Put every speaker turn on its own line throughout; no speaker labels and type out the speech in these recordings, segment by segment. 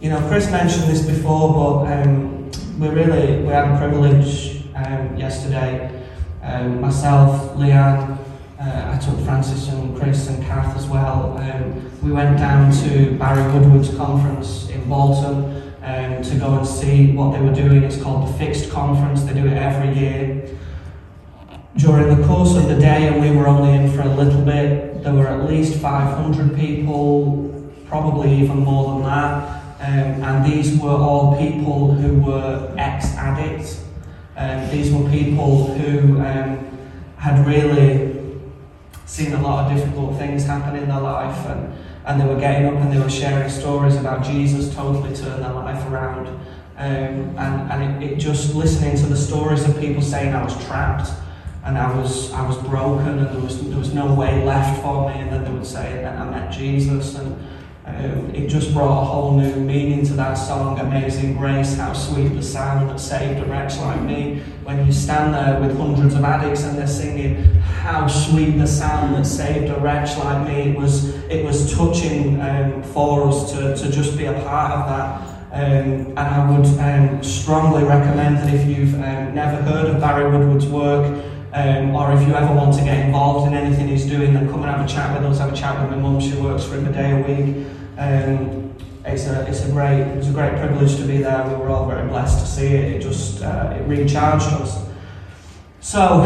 you know, Chris mentioned this before, but um, we really we had a privilege um, yesterday. Um, myself, Leanne, uh, I took Francis and Chris and Kath as well. Um, we went down to Barry Woodward's conference in Bolton um, to go and see what they were doing. It's called the Fixed Conference. They do it every year. During the course of the day, and we were only in for a little bit, there were at least 500 people, probably even more than that. Um, and these were all people who were ex addicts. Um, these were people who um, had really seen a lot of difficult things happen in their life, and, and they were getting up and they were sharing stories about Jesus totally turned their life around. Um, and and it, it just listening to the stories of people saying I was trapped and I was I was broken and there was there was no way left for me and then they would say and I met Jesus and um, it just brought a whole new meaning to that song, Amazing Grace, how sweet the sound that saved a wretch like me. When you stand there with hundreds of addicts and they're singing, how sweet the sound that saved a wretch like me. It was, it was touching um, for us to, to just be a part of that. Um, and I would um, strongly recommend that if you've um, never heard of Barry Woodward's work, um, or if you ever want to get involved in anything he's doing, then come and have a chat with us. Have a chat with my mum. She works for him a day a week. Um, it's a it's a great it was a great privilege to be there. We were all very blessed to see it. It just uh, it recharged us. So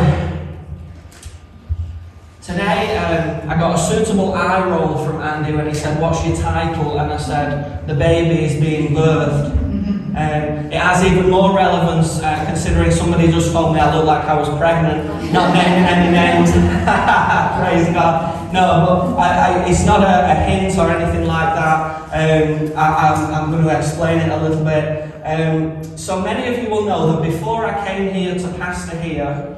today um, I got a suitable eye roll from Andy when he said, "What's your title?" and I said, "The baby is being birthed." Um, it has even more relevance uh, considering somebody just told me I look like I was pregnant, not naming any names. Praise God. No, but I, I, it's not a, a, hint or anything like that. Um, I, am going to explain it a little bit. Um, so many of you will know that before I came here to pastor here,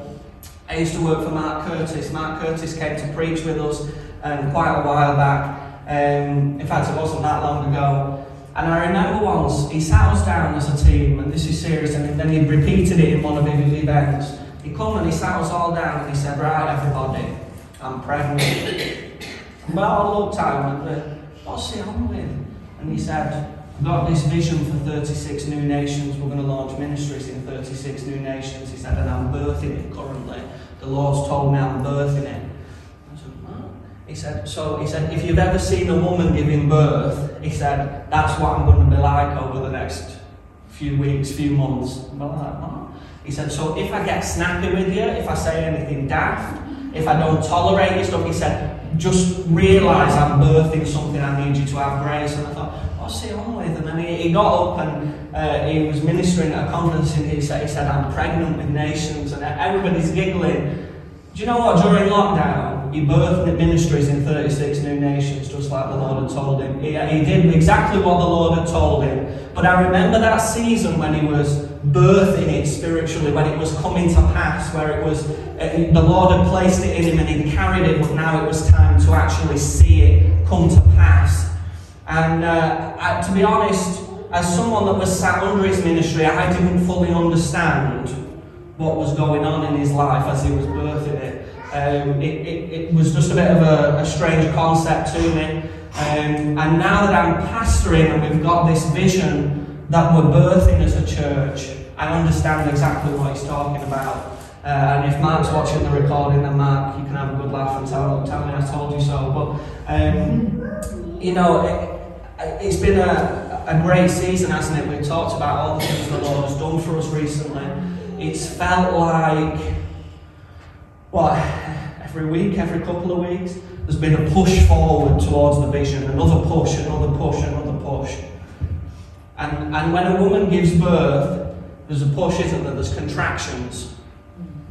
I used to work for Mark Curtis. Mark Curtis came to preach with us um, quite a while back. Um, in fact, it wasn't that long ago. And I remember once he sat us down as a team, and this is serious, and then he repeated it in one of his events. He come and he sat us all down and he said, Right, everybody, I'm pregnant. and we all looked at him and went, What's he on with? And he said, I've got this vision for 36 new nations. We're going to launch ministries in 36 new nations. He said, and I'm birthing it currently. The Lord's told me I'm birthing it. He said, so he said, if you've ever seen a woman giving birth, he said, that's what I'm going to be like over the next few weeks, few months. He said, so if I get snappy with you, if I say anything daft, if I don't tolerate your stuff, he said, just realise I'm birthing something, I need you to have grace. And I thought, what's he on with? And then he, he got up and uh, he was ministering at a conference and he said, he said, I'm pregnant with nations. And everybody's giggling. Do you know what? During lockdown, he birthed ministries in 36 new nations, just like the Lord had told him. He, he did exactly what the Lord had told him. But I remember that season when he was birthing it spiritually, when it was coming to pass, where it was uh, the Lord had placed it in him and he carried it, but now it was time to actually see it come to pass. And uh, I, to be honest, as someone that was sat under his ministry, I didn't fully understand what was going on in his life as he was birthing it. Um, it, it, it, was just a bit of a, a strange concept to me. Um, and now that I'm pastoring and we've got this vision that we're birthing as a church, I understand exactly what he's talking about. Uh, and if Mark's watching the recording, then Mark, you can have a good laugh and tell, tell me I told you so. But, um, you know, it, has been a, a great season, hasn't it? We've talked about all the things the Lord has done for us recently. It's felt like what, every week, every couple of weeks, there's been a push forward towards the vision, another push, another push, another push. And, and when a woman gives birth, there's a push, isn't there? There's contractions.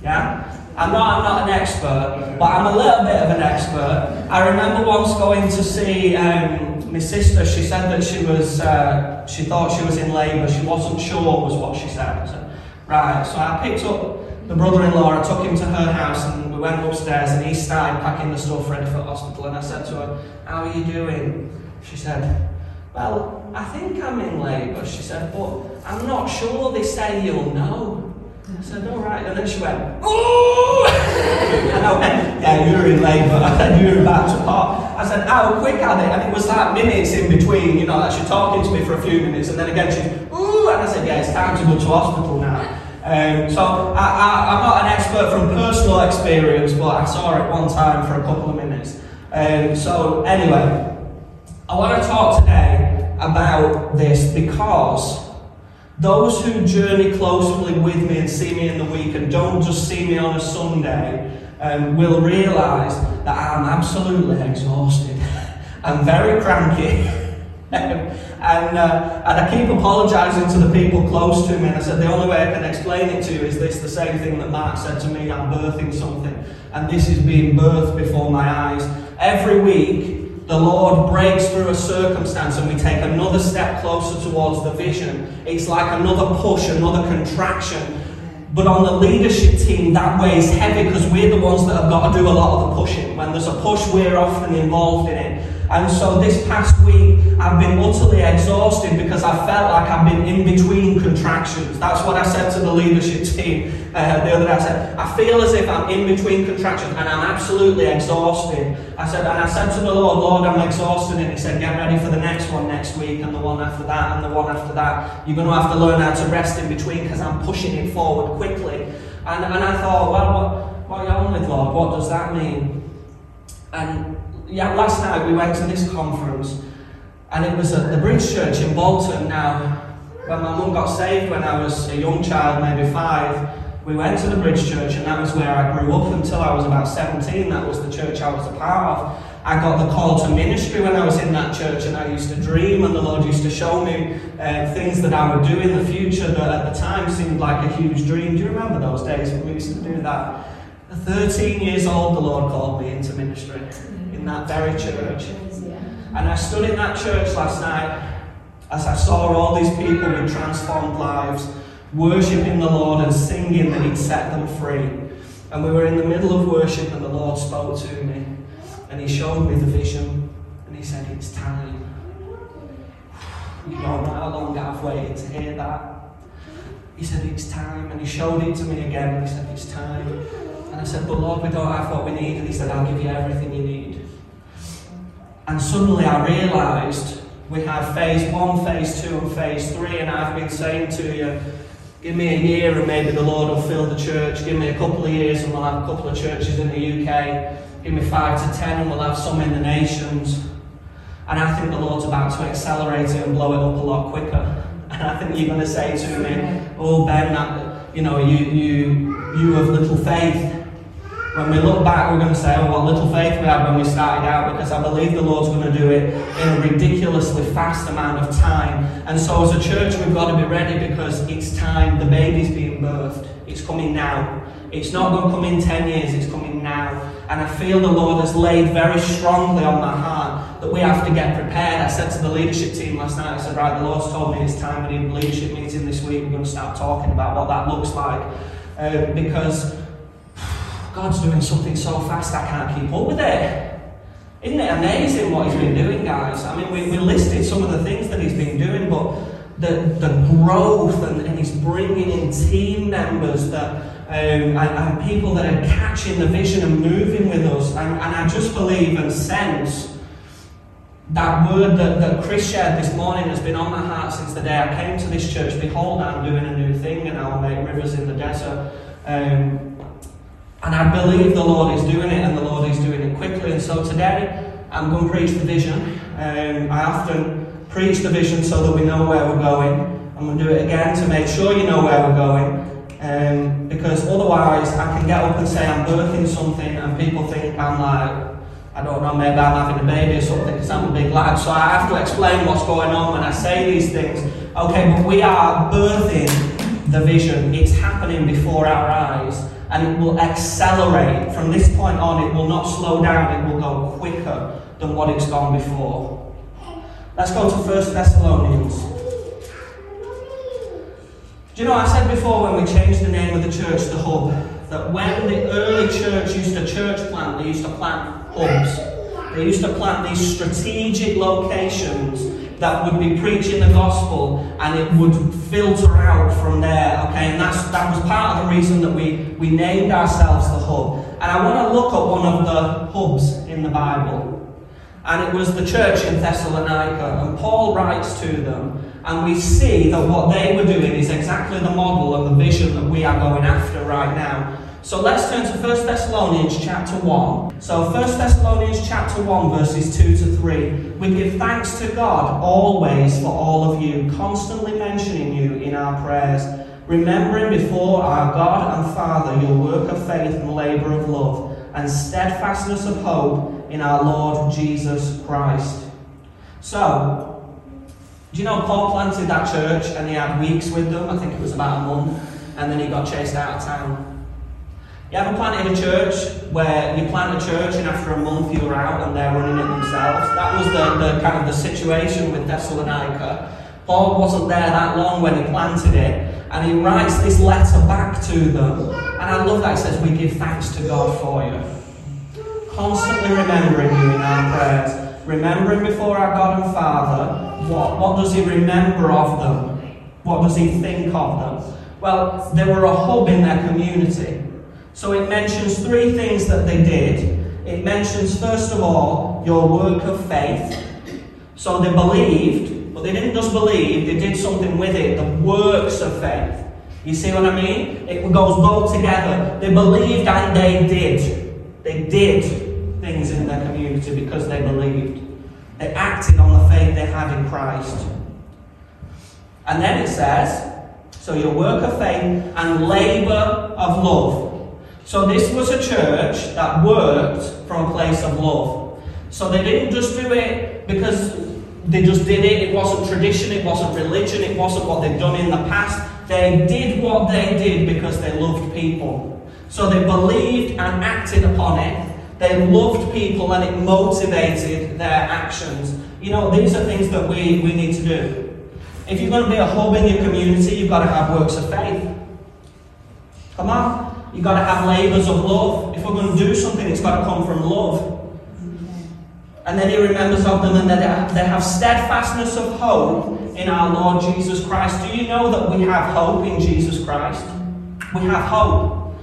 Yeah? I'm not, I'm not an expert, but I'm a little bit of an expert. I remember once going to see um, my sister. She said that she was, uh, she thought she was in labour. She wasn't sure, was what she said. said right, so I picked up the brother-in-law, I took him to her house and we went upstairs and he started packing the stuff ready for hospital and I said to her, how are you doing? She said, well, I think I'm in labour. She said, but I'm not sure. They say you'll know. I said, all right. And then she went, ooh! and I went, yeah, you're in labour. I said, you're about to pop. I said, how quick are they? And it was like minutes in between, you know, like she's talking to me for a few minutes, and then again she's, ooh, and I said, yeah, it's time to go to hospital now. Um, so I, am not an expert from personal experience, but I saw it one time for a couple of minutes. Um, so anyway, I want to talk today about this because those who journey closely with me and see me in the week and don't just see me on a Sunday um, will realise that I'm absolutely exhausted. I'm very cranky. and, uh, and I keep apologising to the people close to me. And I said, the only way I can explain it to you is this the same thing that Mark said to me I'm birthing something. And this is being birthed before my eyes. Every week, the Lord breaks through a circumstance and we take another step closer towards the vision. It's like another push, another contraction. But on the leadership team, that weighs heavy because we're the ones that have got to do a lot of the pushing. When there's a push, we're often involved in it. And so this past week, I've been utterly exhausted because I felt like I've been in between contractions. That's what I said to the leadership team uh, the other day. I said, I feel as if I'm in between contractions and I'm absolutely exhausted. I said, and I said to the Lord, Lord, I'm exhausted. And He said, get ready for the next one next week and the one after that and the one after that. You're going to have to learn how to rest in between because I'm pushing it forward quickly. And, and I thought, well, what, what are you on with, Lord? What does that mean? And yeah, last night we went to this conference and it was at the Bridge Church in Bolton. Now, when my mum got saved when I was a young child, maybe five, we went to the Bridge Church and that was where I grew up until I was about 17. That was the church I was a part of. I got the call to ministry when I was in that church and I used to dream and the Lord used to show me uh, things that I would do in the future that at the time seemed like a huge dream. Do you remember those days when we used to do that? At 13 years old, the Lord called me into ministry in that very church. And I stood in that church last night as I saw all these people with transformed lives worshipping the Lord and singing that He'd set them free. And we were in the middle of worship, and the Lord spoke to me, and He showed me the vision, and He said, It's time. You don't know how long I've waited to hear that. He said, It's time, and He showed it to me again, and He said, It's time. And I said, But Lord, we don't have what we need. And He said, I'll give you everything you need. And suddenly I realised we have phase one, phase two, and phase three, and I've been saying to you, give me a year and maybe the Lord will fill the church. Give me a couple of years and we'll have a couple of churches in the UK. Give me five to ten and we'll have some in the nations. And I think the Lord's about to accelerate it and blow it up a lot quicker. And I think you're going to say to me, "Oh Ben, that you know, you you you have little faith." When we look back, we're going to say, oh, what little faith we had when we started out, because I believe the Lord's going to do it in a ridiculously fast amount of time. And so, as a church, we've got to be ready because it's time. The baby's being birthed. It's coming now. It's not going to come in 10 years, it's coming now. And I feel the Lord has laid very strongly on my heart that we have to get prepared. I said to the leadership team last night, I said, right, the Lord's told me it's time we need a leadership meeting this week. We're going to start talking about what that looks like. Uh, because God's doing something so fast I can't keep up with it. Isn't it amazing what He's been doing, guys? I mean, we, we listed some of the things that He's been doing, but the, the growth and, and He's bringing in team members that. Um, and, and, people that are catching the vision and moving with us. And, and I just believe and sense that word that, that Chris shared this morning has been on my heart since the day I came to this church. Behold, I'm doing a new thing, and I'll make rivers in the desert. Um, and I believe the Lord is doing it and the Lord is doing it quickly. And so today I'm going to preach the vision. Um, I often preach the vision so that we know where we're going. I'm going to do it again to make sure you know where we're going. Um, because otherwise I can get up and say I'm birthing something and people think I'm like, I don't know, maybe I'm having a baby or something because I'm a big lad. So I have to explain what's going on when I say these things. Okay, but we are birthing the vision. It's happening before our eyes and it will accelerate. From this point on, it will not slow down, it will go quicker than what it's gone before. Let's go to 1 Thessalonians. Do you know, I said before when we changed the name of the church, to hub, that when the early church used to church plant, they used to plant hubs. They used to plant these strategic locations that would be preaching the gospel and it would filter out from there. Okay, and that's that was part of the reason that we, we named ourselves the hub. And I want to look at one of the hubs in the Bible. And it was the church in Thessalonica. And Paul writes to them, and we see that what they were doing is exactly the model and the vision that we are going after right now. So let's turn to 1 Thessalonians chapter 1. So 1 Thessalonians chapter 1 verses 2 to 3. We give thanks to God always for all of you, constantly mentioning you in our prayers, remembering before our God and Father your work of faith and labour of love, and steadfastness of hope in our Lord Jesus Christ. So, do you know Paul planted that church and he had weeks with them? I think it was about a month, and then he got chased out of town. You ever planted a church where you plant a church and after a month you're out and they're running it themselves? That was the, the kind of the situation with Thessalonica. Paul wasn't there that long when he planted it, and he writes this letter back to them. And I love that. He says, We give thanks to God for you. Constantly remembering you in our prayers remembering before our God and Father, what, what does he remember of them? What does he think of them? Well, they were a hub in their community. So it mentions three things that they did. It mentions, first of all, your work of faith. So they believed, but they didn't just believe, they did something with it, the works of faith. You see what I mean? It goes both together. They believed and they did. They did things in their community because they believed. They acted on the faith they had in Christ. And then it says, so your work of faith and labour of love. So this was a church that worked from a place of love. So they didn't just do it because they just did it. It wasn't tradition, it wasn't religion, it wasn't what they'd done in the past. They did what they did because they loved people. So they believed and acted upon it they loved people and it motivated their actions. You know, these are things that we, we need to do. If you're going to be a hub in your community, you've got to have works of faith. Come on. You've got to have labours of love. If we're going to do something, it's got to come from love. And then he remembers of them and that they have steadfastness of hope in our Lord Jesus Christ. Do you know that we have hope in Jesus Christ? We have hope.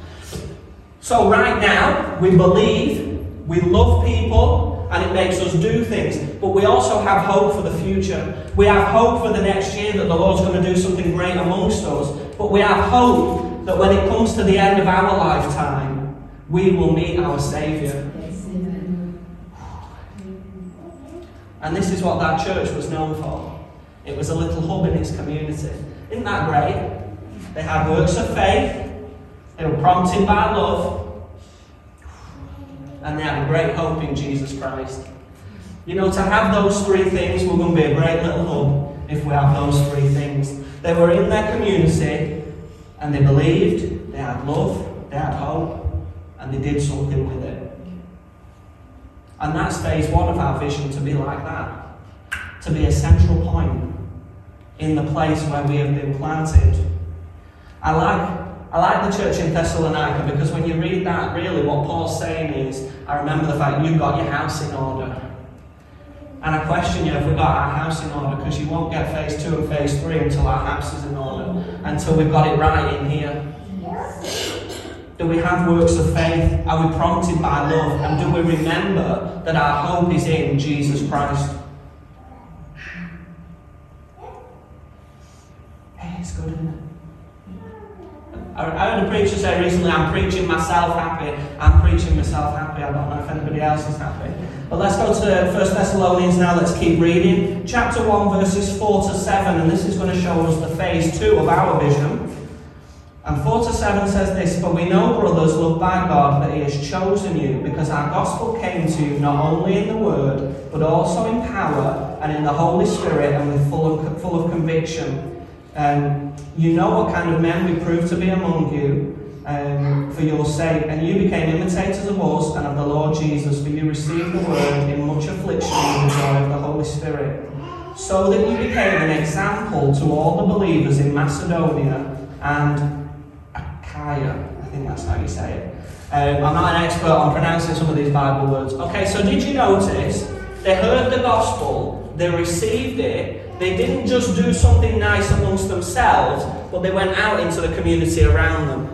So, right now, we believe we love people and it makes us do things, but we also have hope for the future. We have hope for the next year that the Lord's going to do something great amongst us, but we have hope that when it comes to the end of our lifetime, we will meet our Saviour. And this is what that church was known for. It was a little hub in its community. Isn't that great? They had works of faith, they were prompted by love, and they had a great hope in Jesus Christ. You know, to have those three things, we're going to be a great little hub if we have those three things. They were in their community and they believed, they had love, they had hope, and they did something with it. And that's phase one of our vision to be like that. To be a central point in the place where we have been planted. I like I like the church in Thessalonica because when you read that, really what Paul's saying is, I remember the fact you've got your house in order. And I question you if we got our house in order because you won't get phase two and phase three until our house is in order, until we've got it right in here. Do we have works of faith? Are we prompted by love? And do we remember that our hope is in Jesus Christ? Hey, it's good, isn't it? I heard a preacher say recently, I'm preaching myself happy. I'm preaching myself happy. I don't know if anybody else is happy. But let's go to 1 Thessalonians now. Let's keep reading. Chapter 1, verses 4 to 7. And this is going to show us the phase 2 of our vision. And 4 to 7 says this For we know, brothers, loved by God, that He has chosen you, because our gospel came to you not only in the word, but also in power and in the Holy Spirit and with full of, full of conviction. Um, you know what kind of men we proved to be among you um, for your sake, and you became imitators of us of the Lord Jesus, for you received the word in much affliction and the joy of the Holy Spirit, so that you became an example to all the believers in Macedonia and Achaia. I think that's how you say it. Um, I'm not an expert on pronouncing some of these Bible words. Okay, so did you notice they heard the gospel, they received it, they didn't just do something nice amongst themselves, but they went out into the community around them.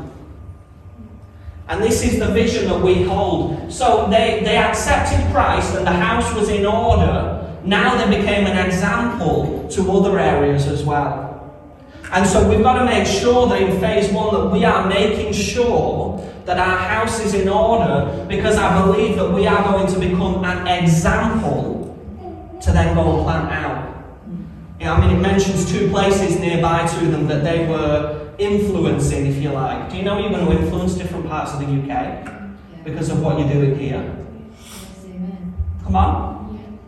And this is the vision that we hold. So they, they accepted Christ and the house was in order. Now they became an example to other areas as well. And so we've got to make sure that in phase one that we are making sure that our house is in order because I believe that we are going to become an example to then go and plant out. I mean, it mentions two places nearby to them that they were influencing, if you like. Do you know you're going to influence different parts of the UK because of what you're doing here? Come on.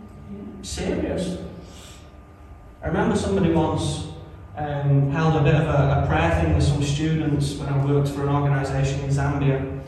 Serious. I remember somebody once um, held a bit of a, a, prayer thing with some students when I worked for an organisation in Zambia.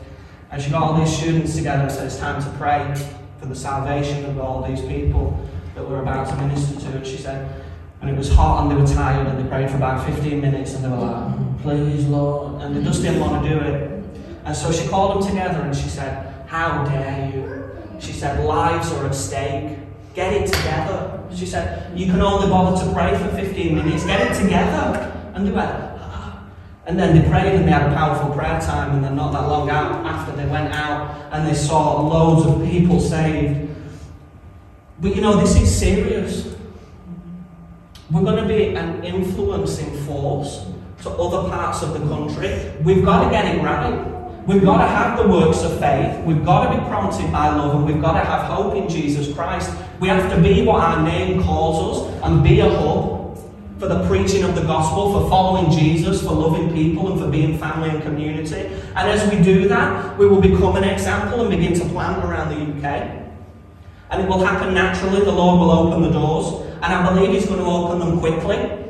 And she got all these students together and said, It's time to pray for the salvation of all these people that we're about to minister to. And she said, and it was hot and they were tired and they prayed for about 15 minutes and they were like, Please, Lord. And they just didn't want to do it. And so she called them together and she said, How dare you? She said, Lives are at stake. Get it together. She said, You can only bother to pray for 15 minutes. Get it together. And they went, ah. and then they prayed and they had a powerful prayer time. And then, not that long out after, they went out and they saw loads of people saved. But you know, this is serious. We're going to be an influencing force to other parts of the country. We've got to get it right. We've got to have the works of faith. We've got to be prompted by love and we've got to have hope in Jesus Christ. We have to be what our name calls us and be a hub for the preaching of the gospel, for following Jesus, for loving people, and for being family and community. And as we do that, we will become an example and begin to plant around the UK. And it will happen naturally. The Lord will open the doors. And I believe He's going to open them quickly.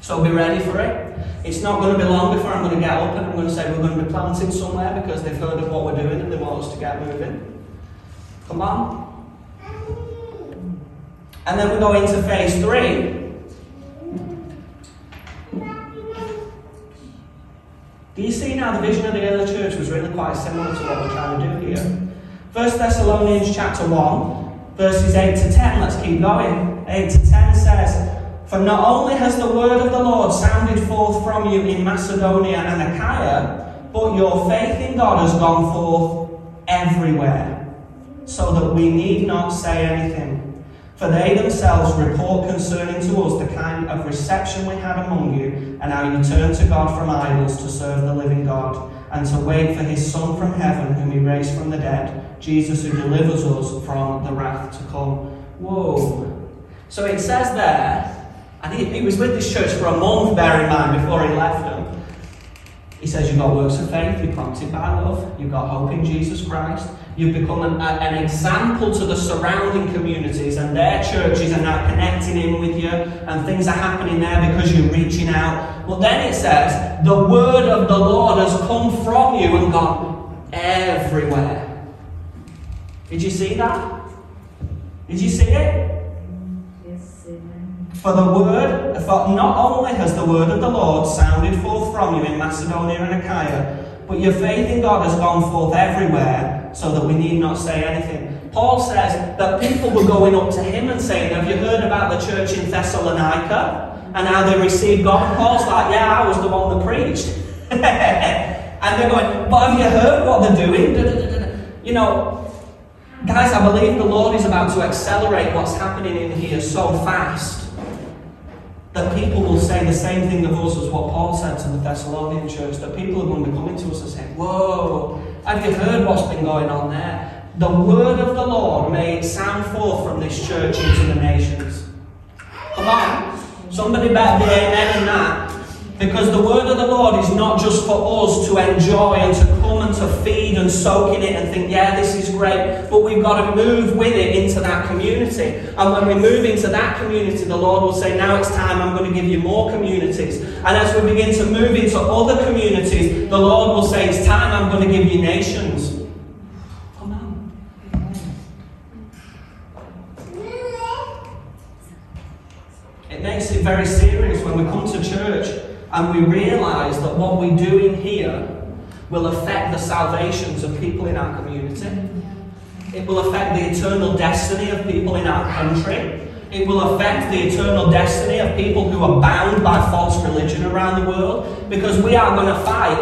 So be ready for it. It's not going to be long before I'm going to get up and I'm going to say we're going to be planting somewhere because they've heard of what we're doing and they want us to get moving. Come on. And then we go into phase three. Do you see now the vision of the early church was really quite similar to what we're trying to do here? First Thessalonians chapter 1, verses 8 to 10. Let's keep going. 8 to 10 says, For not only has the word of the Lord sounded forth from you in Macedonia and Achaia, but your faith in God has gone forth everywhere, so that we need not say anything. For they themselves report concerning to us the kind of reception we had among you, and how you turned to God from idols to serve the living God, and to wait for his Son from heaven, whom he raised from the dead, Jesus who delivers us from the wrath to come. Whoa. So it says there, and he, he was with this church for a month, bear in mind, before he left them. He says, You've got works of faith, you're prompted by love, you've got hope in Jesus Christ, You've become an, an, example to the surrounding communities, and their churches are now connecting in with you, and things are happening there because you're reaching out. But then it says, The word of the Lord has come from you and gone everywhere. Did you see that? Did you see it?
Yes, sir.
For the word, for not only has the word of the Lord sounded forth from you in Macedonia and Achaia, but your faith in God has gone forth everywhere so that we need not say anything. Paul says that people were going up to him and saying, Have you heard about the church in Thessalonica? And how they received God? Paul's like, Yeah, I was the one that preached. and they're going, But have you heard what they're doing? You know, guys, I believe the Lord is about to accelerate what's happening in here so fast that people will say the same thing of us as what Paul said to the Thessalonian church, that people are going to be coming to us and saying, Whoa, have you heard what's been going on there? The word of the Lord may sound forth from this church into the nations. Come on. Somebody better be amen in that. Because the word of the Lord is not just for us to enjoy and to come and to feed and soak in it and think, yeah, this is great. But we've got to move with it into that community. And when we move into that community, the Lord will say, now it's time, I'm going to give you more communities. And as we begin to move into other communities, the Lord will say, it's time, I'm going to give you nations. It makes it very serious when we come to church and we realize that what we do in here will affect the salvations of people in our community. It will affect the eternal destiny of people in our country. It will affect the eternal destiny of people who are bound by false religion around the world because we are going to fight.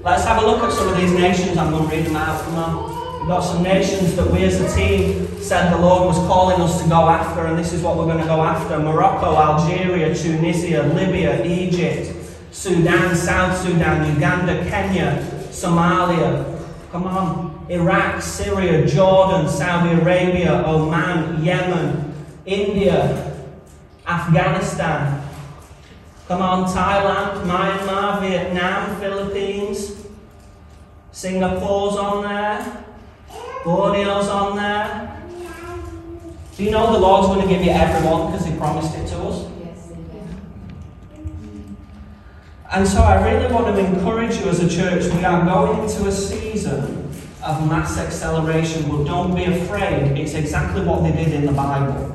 Let's have a look at some of these nations. I'm going to read them out. Come on. Got some nations that we as a team said the Lord was calling us to go after, and this is what we're going to go after Morocco, Algeria, Tunisia, Libya, Egypt, Sudan, South Sudan, Uganda, Kenya, Somalia. Come on. Iraq, Syria, Jordan, Saudi Arabia, Oman, Yemen, India, Afghanistan, Come on, Thailand, Myanmar, Vietnam, Philippines. Singapore's on there. Borneo's on there. Do you know the Lord's going to give you everyone because He promised it to us?
Yes,
And so I really want to encourage you as a church. We are going into a season of mass acceleration, but don't be afraid. It's exactly what they did in the Bible.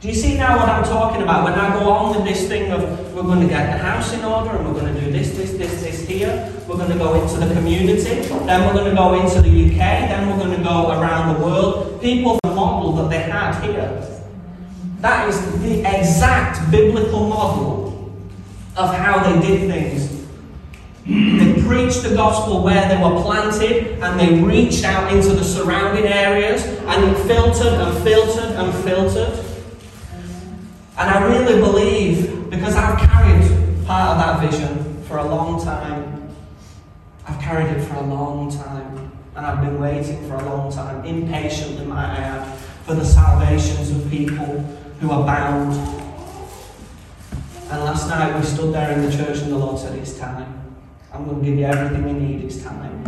Do you see now what I'm talking about? When I go on with this thing of we're going to get the house in order and we're going to do this, this, this, here, we're going to go into the community, then we're going to go into the UK, then we're going to go around the world. People, the model that they had here, that is the exact biblical model of how they did things. They preached the gospel where they were planted and they reached out into the surrounding areas and filtered and filtered and filtered. And I really believe, because I've carried part of that vision for a long time, I've carried it for a long time, and I've been waiting for a long time, impatiently, might I add, for the salvations of people who are bound. And last night we stood there in the church, and the Lord said, It's time. I'm going to give you everything you need, it's time.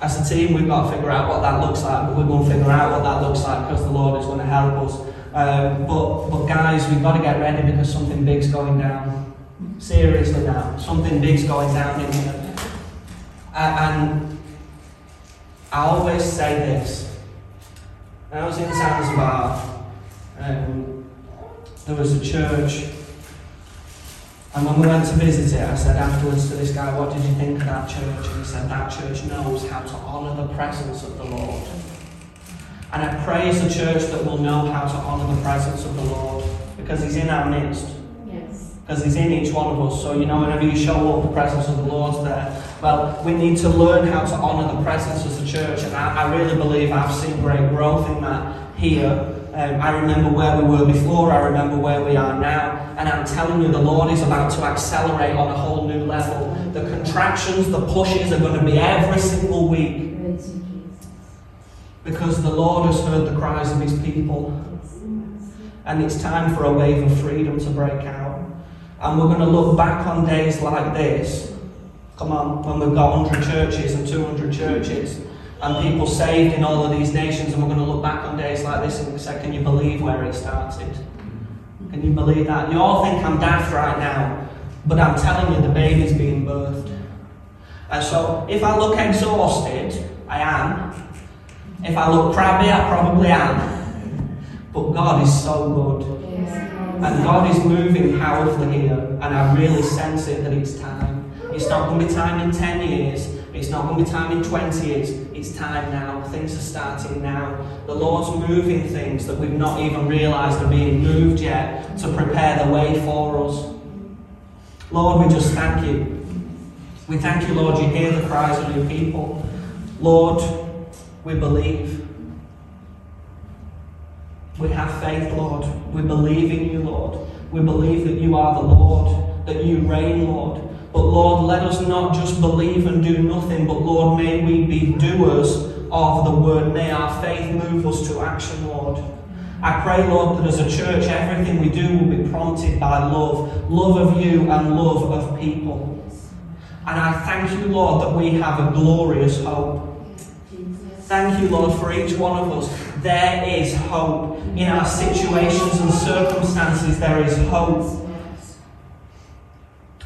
As a team, we've got to figure out what that looks like, but we're going to figure out what that looks like because the Lord is going to help us. Um, but, but guys, we've got to get ready because something big's going down. Seriously now, something big's going down in here. And I always say this. When I was in Zanzibar, um, there was a church, and when we went to visit it, I said afterwards to this guy, What did you think of that church? And he said, That church knows how to honour the presence of the Lord. And I praise the church that we'll know how to honour the presence of the Lord because He's in our midst. Because He's in each one of us. So, you know, whenever you show up, the presence of the Lord's there. Well, we need to learn how to honour the presence as a church. And I, I really believe I've seen great growth in that here. Um, I remember where we were before, I remember where we are now, and I'm telling you, the Lord is about to accelerate on a whole new level. The contractions, the pushes are going to be every single week because the Lord has heard the cries of his people. And it's time for a wave of freedom to break out. And we're going to look back on days like this. Come on, when we've got 100 churches and 200 churches and people saved in all of these nations, and we're going to look back on days like this and say, Can you believe where it started? Can you believe that? You all think I'm daft right now, but I'm telling you, the baby's being birthed. And so, if I look exhausted, I am. If I look crabby, I probably am. But God is so good. And God is moving powerfully here. And I really sense it that it's time. It's not going to be time in 10 years. It's not going to be time in 20 years. It's time now. Things are starting now. The Lord's moving things that we've not even realised are being moved yet to prepare the way for us. Lord, we just thank you. We thank you, Lord, you hear the cries of your people. Lord, we believe. We have faith, Lord. We believe in you, Lord. We believe that you are the Lord, that you reign, Lord. But Lord, let us not just believe and do nothing, but Lord, may we be doers of the word. May our faith move us to action, Lord. I pray, Lord, that as a church, everything we do will be prompted by love love of you and love of people. And I thank you, Lord, that we have a glorious hope. Thank you, Lord, for each one of us. There is hope. In our situations and circumstances, there is hope.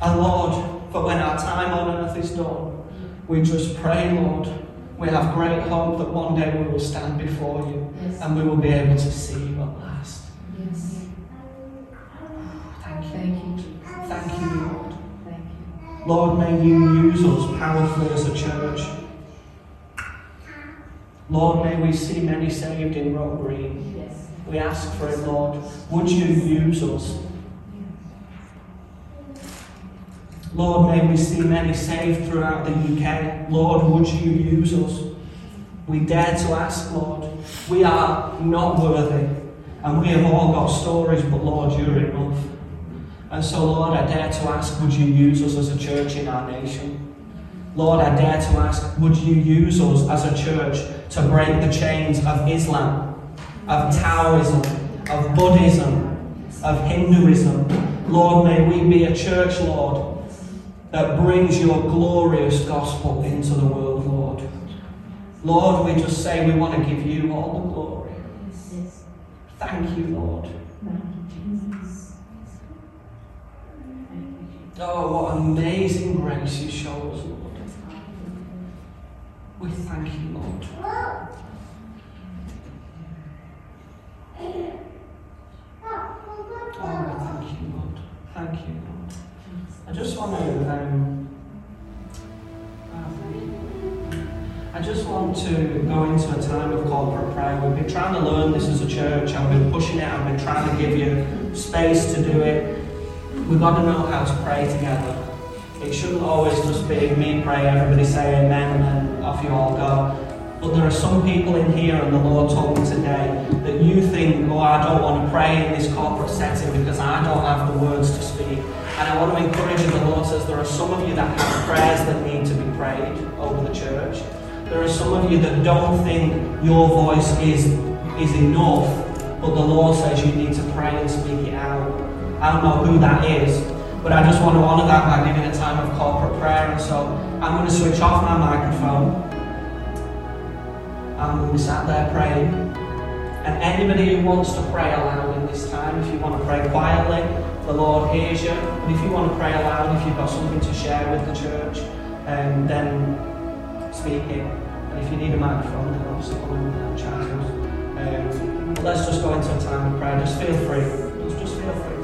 And Lord, for when our time on earth is done, we just pray, Lord, we have great hope that one day we will stand before you
Yes.
and we will be able to see you at last.
Yes.
Thank you.
Thank you, Jesus.
Thank you, Lord.
Thank you.
Lord, may you use us powerfully as a church. Lord, may we see many saved in Roe Green.
Yes.
We ask for it, Lord. Would you use us? Lord, may we see many saved throughout the UK. Lord, would you use us? We dare to ask, Lord. We are not worthy, and we have all got stories, but Lord, you're enough. And so, Lord, I dare to ask, would you use us as a church in our nation? Lord, I dare to ask, would you use us as a church to break the chains of Islam, of Taoism, of Buddhism, of Hinduism? Lord, may we be a church, Lord, that brings your glorious gospel into the world, Lord. Lord, we just say we want to give you all the glory. Thank you, Lord. Oh, what amazing grace you show us, Lord. We thank you, Lord. Oh, thank you, Lord. Thank you, Lord. I just want to, um, I just want to go into a time of corporate prayer. We've been trying to learn this as a church. I've been pushing it. I've been trying to give you space to do it. We've got to know how to pray together. It shouldn't always just be me pray, everybody say amen, and then off you all go. But there are some people in here, and the Lord told me today, that you think, oh, I don't want to pray in this corporate setting because I don't have the words to speak. And I want to encourage you, the Lord says there are some of you that have prayers that need to be prayed over the church. There are some of you that don't think your voice is, is enough, but the Lord says you need to pray and speak it out. I don't know who that is, but I just want to honour that by giving a time of corporate prayer. And so I'm going to switch off my microphone. I'm going to be sat there praying. And anybody who wants to pray aloud in this time, if you want to pray quietly, the Lord hears you. But if you want to pray aloud, if you've got something to share with the church, um, then speak it. And if you need a microphone, then obviously come and chat to us. Um, let's just go into a time of prayer. Just feel free. Just, just feel free.